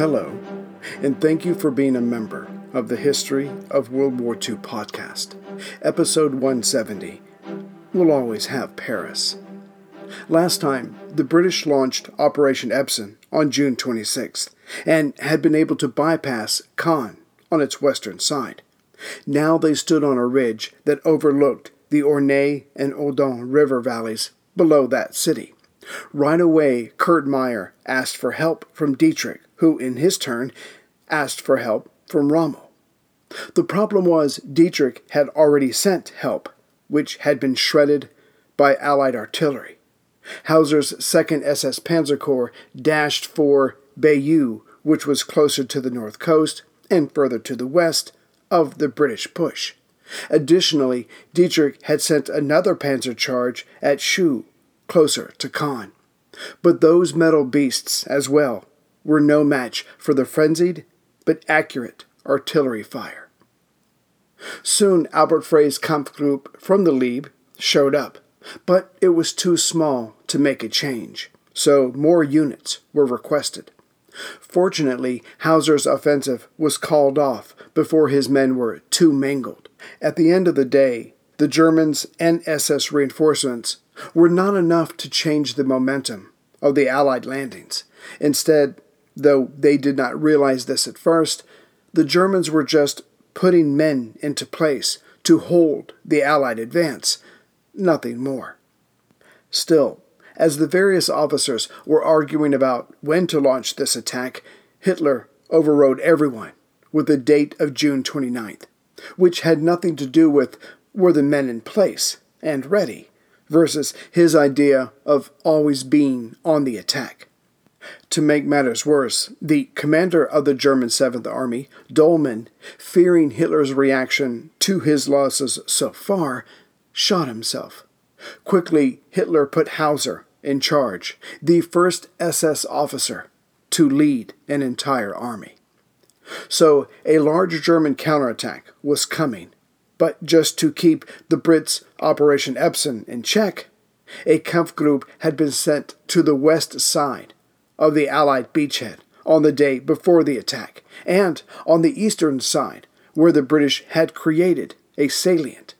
Hello, and thank you for being a member of the History of World War II podcast. Episode 170 We'll Always Have Paris. Last time, the British launched Operation Epsom on June 26th and had been able to bypass Caen on its western side. Now they stood on a ridge that overlooked the Orne and Odon river valleys below that city. Right away, Kurt Meyer asked for help from Dietrich, who, in his turn, asked for help from Rommel. The problem was Dietrich had already sent help, which had been shredded by Allied artillery. Hausser's 2nd SS Panzer Corps dashed for Bayeux, which was closer to the north coast and further to the west of the British push. Additionally, Dietrich had sent another panzer charge at Cheux, closer to Caen. But those metal beasts, as well, were no match for the frenzied but accurate artillery fire. Soon Albert Frey's Kampfgruppe from the Liebe showed up, but it was too small to make a change, so more units were requested. Fortunately, Hausser's offensive was called off before his men were too mangled. At the end of the day, the Germans and SS reinforcements were not enough to change the momentum of the Allied landings. Instead, though they did not realize this at first, the Germans were just putting men into place to hold the Allied advance, nothing more. Still, as the various officers were arguing about when to launch this attack, Hitler overrode everyone with the date of June 29th, which had nothing to do with were the men in place and ready versus his idea of always being on the attack. To make matters worse, the commander of the German Seventh Army, Dollmann, fearing Hitler's reaction to his losses so far, shot himself. Quickly, Hitler put Hausser in charge, the first SS officer to lead an entire army. So, a large German counterattack was coming, but just to keep the Brits' Operation Epsom in check, a Kampfgruppe had been sent to the west side of the Allied beachhead on the day before the attack, and on the eastern side, where the British had created a salient.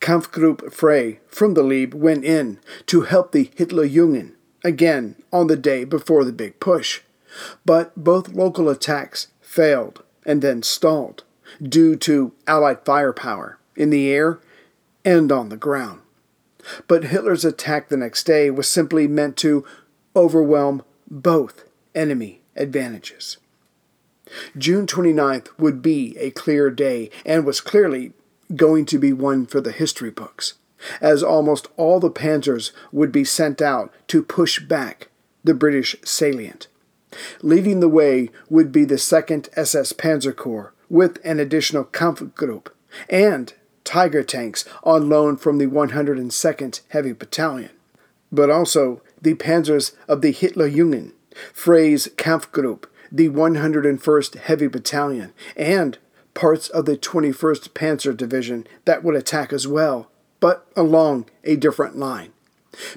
Kampfgruppe Frey from the Liebe went in to help the Hitlerjugend again on the day before the big push, but both local attacks failed and then stalled due to Allied firepower in the air and on the ground. But Hitler's attack the next day was simply meant to overwhelm both enemy advantages. June 29th would be a clear day and was clearly going to be one for the history books, as almost all the panzers would be sent out to push back the British salient. Leading the way would be the 2nd SS Panzer Corps with an additional Kampfgruppe and Tiger tanks on loan from the 102nd Heavy Battalion, but also the panzers of the Hitlerjugend, Frey's Kampfgruppe, the 101st Heavy Battalion, and parts of the 21st Panzer Division that would attack as well, but along a different line.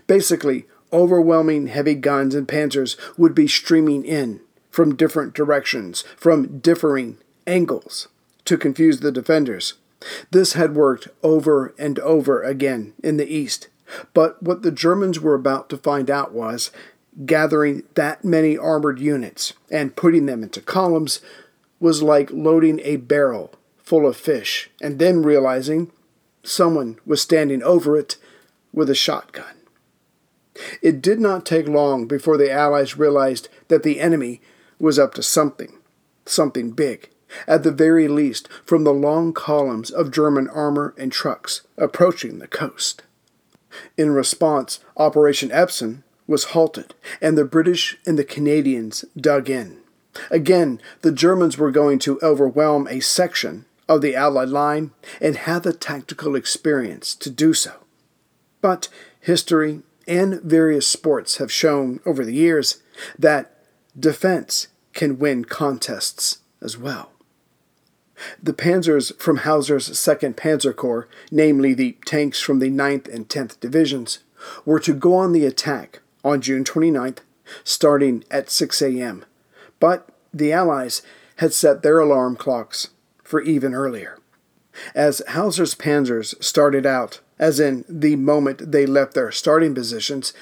Basically, overwhelming heavy guns and panzers would be streaming in from different directions, from differing angles, to confuse the defenders. This had worked over and over again in the East, but what the Germans were about to find out was gathering that many armored units and putting them into columns was like loading a barrel full of fish and then realizing someone was standing over it with a shotgun. It did not take long before the Allies realized that the enemy was up to something, something big, at the very least from the long columns of German armor and trucks approaching the coast. In response, Operation Epsom was halted, and the British and the Canadians dug in. Again, the Germans were going to overwhelm a section of the Allied line and had the tactical experience to do so. But history and various sports have shown over the years that defense can win contests as well. The panzers from Hausser's 2nd Panzer Corps, namely the tanks from the 9th and 10th Divisions, were to go on the attack on June 29th, starting at 6 a.m. But the Allies had set their alarm clocks for even earlier. As Hausser's panzers started out, as in the moment they left their starting positions,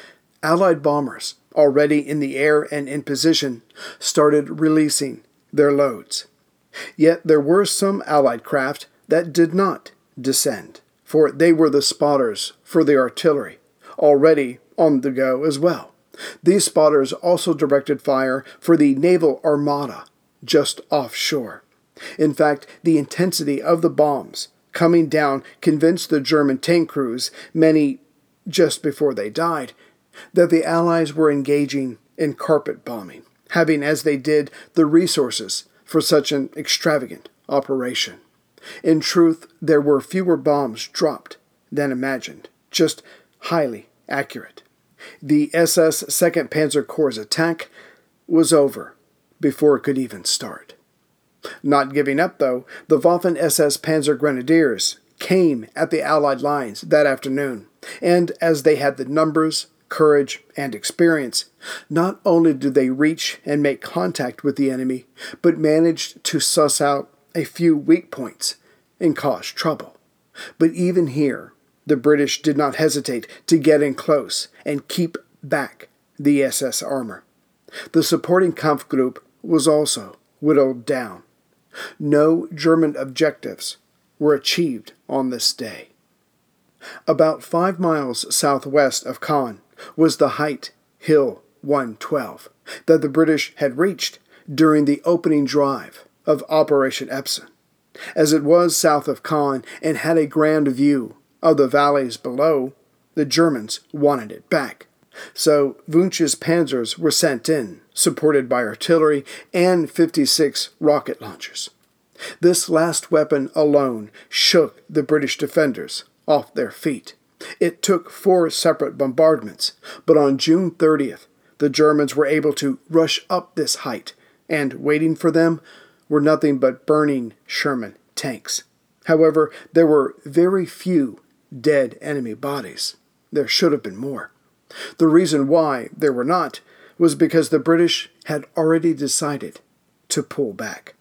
Allied bombers, already in the air and in position, started releasing their loads. Yet there were some Allied craft that did not descend, for they were the spotters for the artillery, already on the go as well. These spotters also directed fire for the naval armada just offshore. In fact, the intensity of the bombs coming down convinced the German tank crews, many just before they died, that the Allies were engaging in carpet bombing, having as they did the resources for such an extravagant operation. In truth, there were fewer bombs dropped than imagined, just highly accurate. The SS 2nd Panzer Corps' attack was over before it could even start. Not giving up, though, the Waffen SS Panzer Grenadiers came at the Allied lines that afternoon, and as they had the numbers, courage, and experience, not only did they reach and make contact with the enemy, but managed to suss out a few weak points and cause trouble. But even here, the British did not hesitate to get in close and keep back the SS armor. The supporting Kampfgruppe was also whittled down. No German objectives were achieved on this day. About five miles southwest of Caen was the height Hill 112 that the British had reached during the opening drive of Operation Epsom. As it was south of Caen and had a grand view of the valleys below, the Germans wanted it back. So Wunsch's panzers were sent in, supported by artillery and 56 rocket launchers. This last weapon alone shook the British defenders off their feet. It took four separate bombardments, but on June 30th, the Germans were able to rush up this height, and waiting for them were nothing but burning Sherman tanks. However, there were very few dead enemy bodies. There should have been more. The reason why there were not was because the British had already decided to pull back.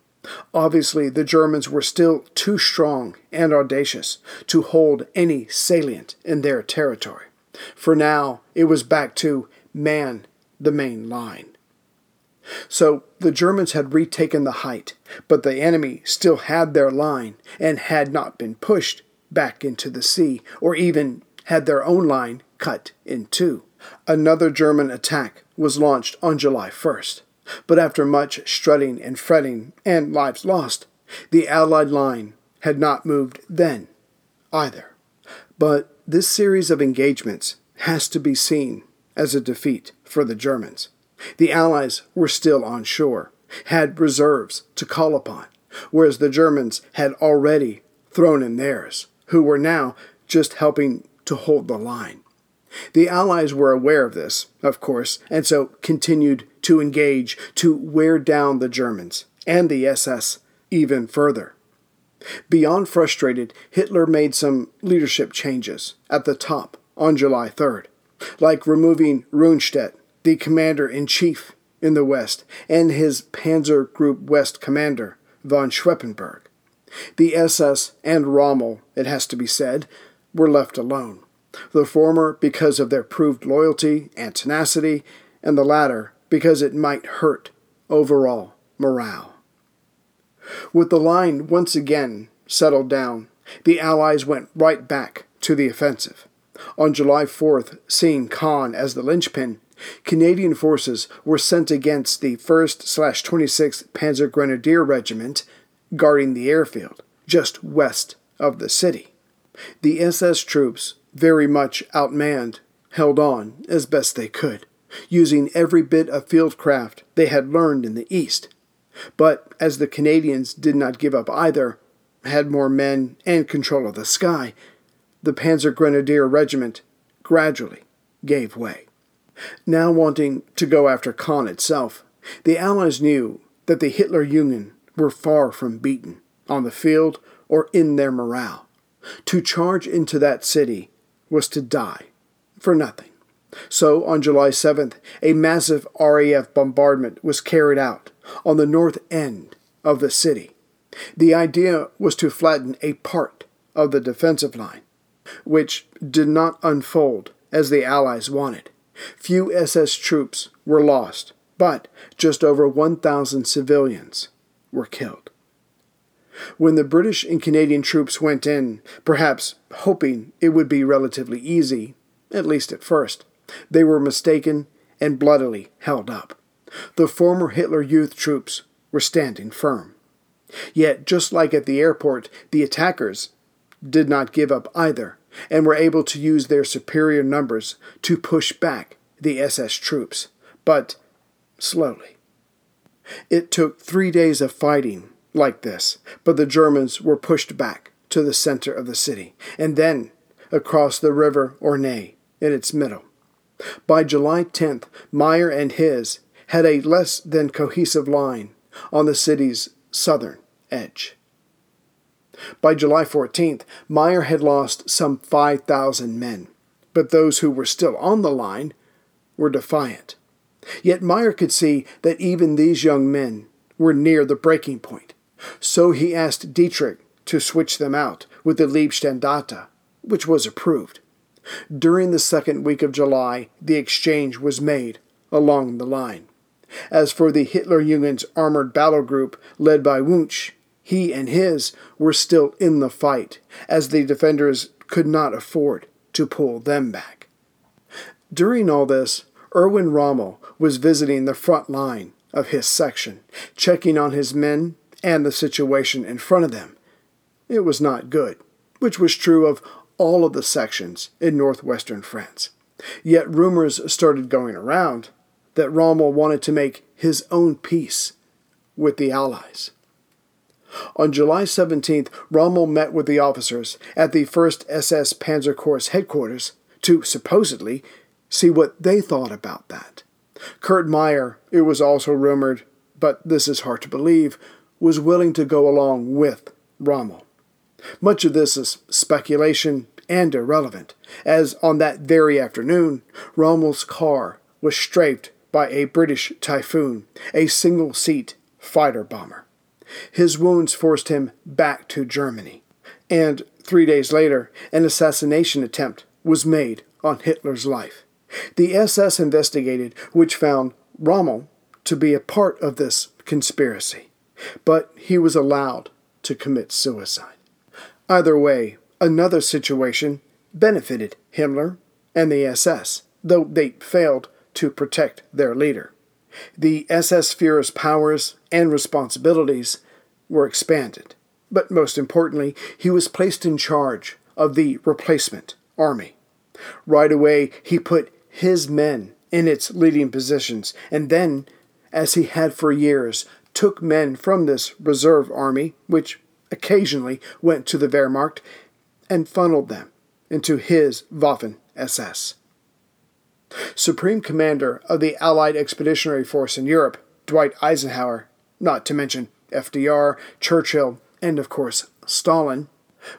Obviously, the Germans were still too strong and audacious to hold any salient in their territory. For now, it was back to man the main line. So the Germans had retaken the height, but the enemy still had their line and had not been pushed back into the sea, or even had their own line cut in two. Another German attack was launched on July 1st, but after much strutting and fretting and lives lost, the Allied line had not moved then either. But this series of engagements has to be seen as a defeat for the Germans. The Allies were still on shore, had reserves to call upon, whereas the Germans had already thrown in theirs, who were now just helping to hold the line. The Allies were aware of this, of course, and so continued to engage to wear down the Germans and the SS even further. Beyond frustrated, Hitler made some leadership changes at the top on July 3rd, like removing Rundstedt, the commander in chief in the West, and his Panzer Group West commander, von Schweppenburg. The SS and Rommel, it has to be said, were left alone. The former because of their proved loyalty and tenacity, and the latter because it might hurt overall morale. With the line once again settled down, the Allies went right back to the offensive. On July 4th, seeing Caen as the linchpin, Canadian forces were sent against the 1st 26th Panzer Grenadier Regiment guarding the airfield just west of the city. The SS troops, very much outmanned, held on as best they could, using every bit of field craft they had learned in the East. But as the Canadians did not give up either, had more men and control of the sky, the Panzer Grenadier Regiment gradually gave way. Now wanting to go after Caen itself, the Allies knew that the Hitler Jugend were far from beaten, on the field or in their morale. To charge into that city was to die for nothing. So, on July 7th, a massive RAF bombardment was carried out on the north end of the city. The idea was to flatten a part of the defensive line, which did not unfold as the Allies wanted. Few SS troops were lost, but just over 1,000 civilians were killed. When the British and Canadian troops went in, perhaps hoping it would be relatively easy, at least at first, they were mistaken and bloodily held up. The former Hitler Youth troops were standing firm. Yet, just like at the airport, the attackers did not give up either and were able to use their superior numbers to push back the SS troops, but slowly. It took three days of fighting like this, but the Germans were pushed back to the center of the city, and then across the river Orne in its middle. By July 10th, Meyer and his had a less than cohesive line on the city's southern edge. By July 14th, Meyer had lost some 5,000 men, but those who were still on the line were defiant. Yet Meyer could see that even these young men were near the breaking point, so he asked Dietrich to switch them out with the Leibstandarte, which was approved. During the second week of July, the exchange was made along the line. As for the Hitlerjugend armored battle group led by Wunsch, he and his were still in the fight, as the defenders could not afford to pull them back. During all this, Erwin Rommel was visiting the front line of his section, checking on his men and the situation in front of them. It was not good, which was true of all of the sections in northwestern France. Yet rumors started going around that Rommel wanted to make his own peace with the Allies. On July 17th, Rommel met with the officers at the 1st SS Panzer Corps headquarters to supposedly see what they thought about that. Kurt Meyer, it was also rumored, but this is hard to believe, was willing to go along with Rommel. Much of this is speculation and irrelevant, as on that very afternoon, Rommel's car was strafed by a British Typhoon, a single seat fighter bomber. His wounds forced him back to Germany, and three days later, an assassination attempt was made on Hitler's life. The SS investigated, which found Rommel to be a part of this conspiracy, but he was allowed to commit suicide. Either way, another situation benefited Himmler and the SS, though they failed to protect their leader. The SS Führer's powers and responsibilities were expanded, but most importantly, he was placed in charge of the replacement army. Right away, he put his men in its leading positions, and then, as he had for years, took men from this reserve army, which occasionally went to the Wehrmacht, and funneled them into his Waffen SS. Supreme Commander of the Allied Expeditionary Force in Europe, Dwight Eisenhower, not to mention FDR, Churchill, and of course Stalin,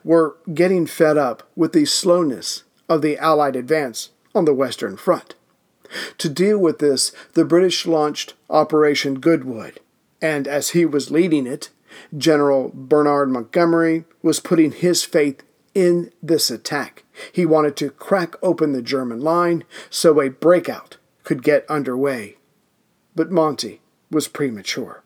were getting fed up with the slowness of the Allied advance on the Western Front. To deal with this, the British launched Operation Goodwood, and as he was leading it, General Bernard Montgomery was putting his faith in this attack. He wanted to crack open the German line so a breakout could get underway. But Monty was premature.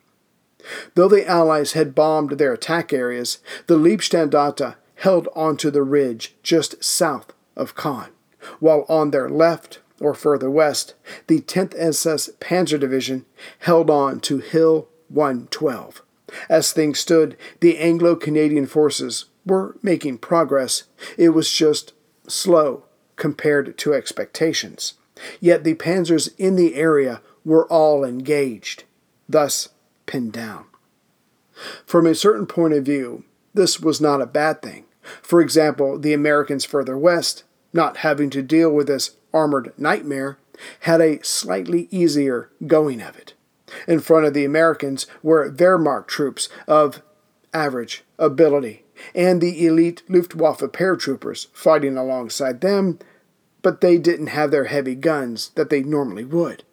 Though the Allies had bombed their attack areas, the Leibstandarte held onto the ridge just south of Caen, while on their left or further west, the 10th SS Panzer Division held on to Hill 112. As things stood, the Anglo Canadian forces were making progress. It was just slow compared to expectations. Yet the panzers in the area were all engaged, thus pinned down. From a certain point of view, this was not a bad thing. For example, the Americans further west, not having to deal with this armored nightmare, had a slightly easier going of it. In front of the Americans were Wehrmacht troops of average ability and the elite Luftwaffe paratroopers fighting alongside them, but they didn't have their heavy guns that they normally would.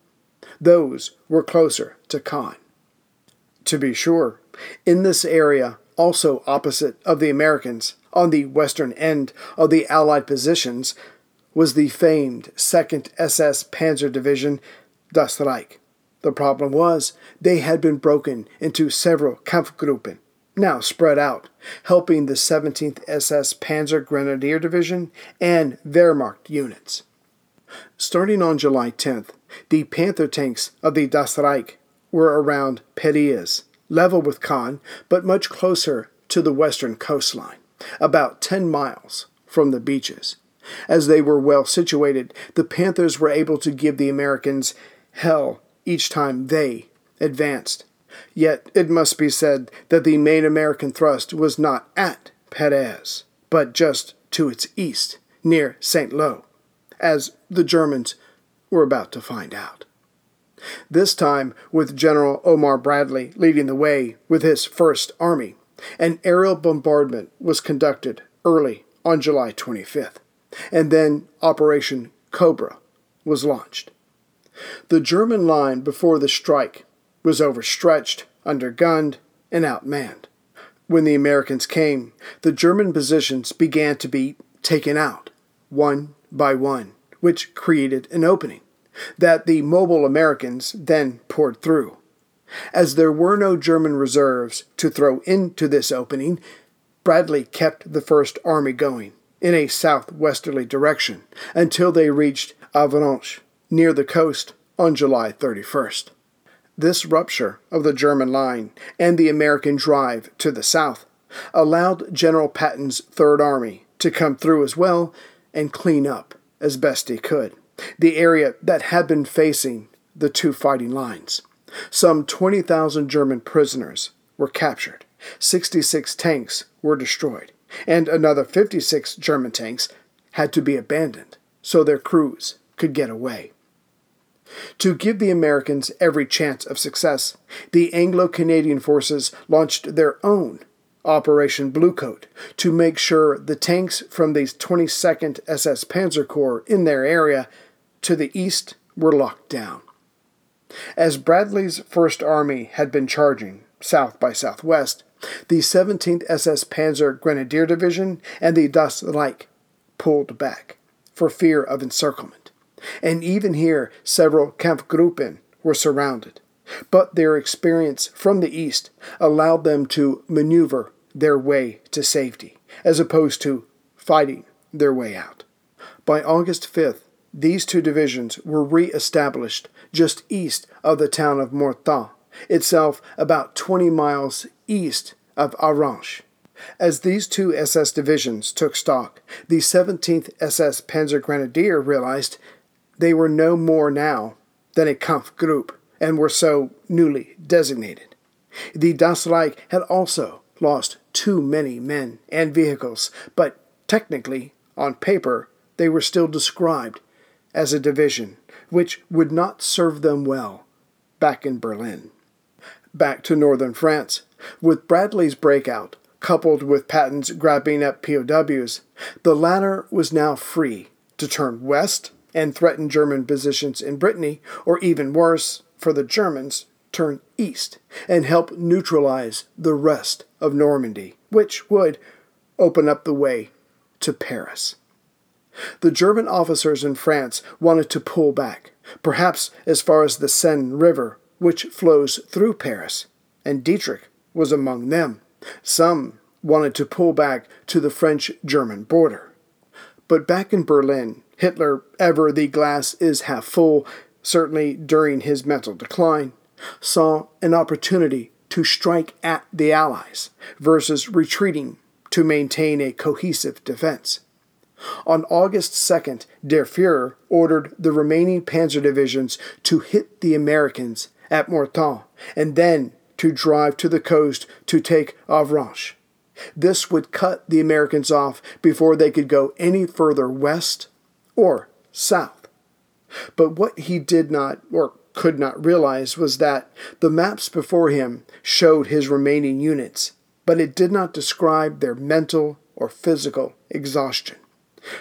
Those were closer to Caen. To be sure, in this area, also opposite of the Americans, on the western end of the Allied positions, was the famed 2nd SS Panzer Division Das Reich. The problem was they had been broken into several Kampfgruppen, now spread out, helping the 17th SS Panzer Grenadier Division and Wehrmacht units. Starting on July 10th, the Panther tanks of the Das Reich were around Périers, level with Caen, but much closer to the western coastline, about 10 miles from the beaches. As they were well situated, the Panthers were able to give the Americans hell each time they advanced. Yet it must be said that the main American thrust was not at Périers, but just to its east, near St. Lo, as the Germans were about to find out. This time with General Omar Bradley leading the way with his First Army, an aerial bombardment was conducted early on July 25th, and then Operation Cobra was launched. The German line before the strike was overstretched, undergunned, and outmanned. When the Americans came, the German positions began to be taken out, one by one, which created an opening that the mobile Americans then poured through. As there were no German reserves to throw into this opening, Bradley kept the First Army going in a southwesterly direction until they reached Avranches near the coast on July 31st. This rupture of the German line and the American drive to the south allowed General Patton's Third Army to come through as well and clean up as best he could the area that had been facing the two fighting lines. Some 20,000 German prisoners were captured, 66 tanks were destroyed, and another 56 German tanks had to be abandoned so their crews could get away. To give the Americans every chance of success, the Anglo Canadian forces launched their own Operation Bluecoat to make sure the tanks from the 22nd SS Panzer Corps in their area to the east were locked down. As Bradley's First Army had been charging south by southwest, the 17th SS Panzer Grenadier Division and the Das Reich pulled back for fear of encirclement and even here several Kampfgruppen were surrounded. But their experience from the east allowed them to maneuver their way to safety, as opposed to fighting their way out. By August 5th, these two divisions were re established just east of the town of Mortain, itself about 20 miles east of Avranches. As these two SS divisions took stock, the 17th SS Panzer Grenadier realized they were no more now than a Kampfgruppe and were so newly designated. The Das Reich had also lost too many men and vehicles, but technically, on paper, they were still described as a division, which would not serve them well back in Berlin. Back to northern France, with Bradley's breakout, coupled with Patton's grabbing up POWs, the latter was now free to turn west and threaten German positions in Brittany, or even worse, for the Germans, turn east and help neutralize the rest of Normandy, which would open up the way to Paris. The German officers in France wanted to pull back, perhaps as far as the Seine River, which flows through Paris, and Dietrich was among them. Some wanted to pull back to the French German border. But back in Berlin, Hitler, ever the glass is half full, certainly during his mental decline, saw an opportunity to strike at the Allies versus retreating to maintain a cohesive defense. On August 2nd, Der Fuhrer ordered the remaining panzer divisions to hit the Americans at Mortain and then to drive to the coast to take Avranches. This would cut the Americans off before they could go any further west or south. But what he did not or could not realize was that the maps before him showed his remaining units, but it did not describe their mental or physical exhaustion.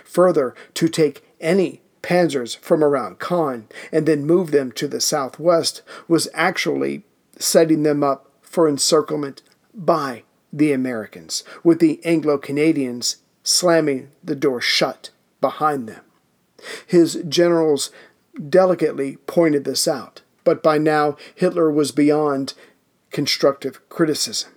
Further, to take any panzers from around Caen and then move them to the southwest was actually setting them up for encirclement by the Americans, with the Anglo Canadians slamming the door shut behind them. His generals delicately pointed this out, but by now Hitler was beyond constructive criticism.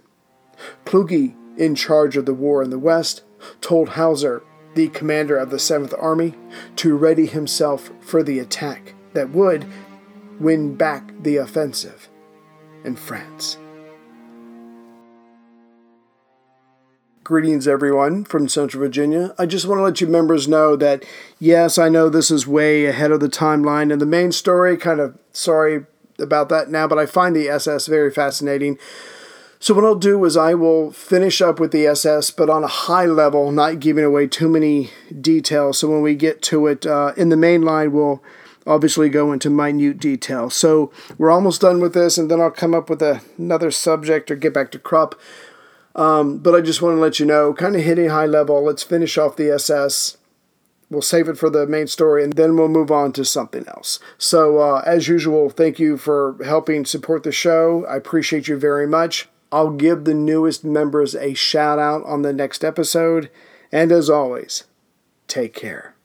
Kluge, in charge of the war in the West, told Hausser, the commander of the 7th Army, to ready himself for the attack that would win back the offensive in France. Greetings, everyone, from Central Virginia. I just want to let you members know that, yes, I know this is way ahead of the timeline and the main story. Kind of sorry about that now, but I find the SS very fascinating. So, what I'll do is I will finish up with the SS, but on a high level, not giving away too many details. So, when we get to it uh, in the main line, we'll obviously go into minute detail. So, we're almost done with this, and then I'll come up with a, another subject or get back to Krupp. Um, but I just want to let you know, kind of hitting high level. Let's finish off the SS. We'll save it for the main story and then we'll move on to something else. So, uh, as usual, thank you for helping support the show. I appreciate you very much. I'll give the newest members a shout out on the next episode. And as always, take care.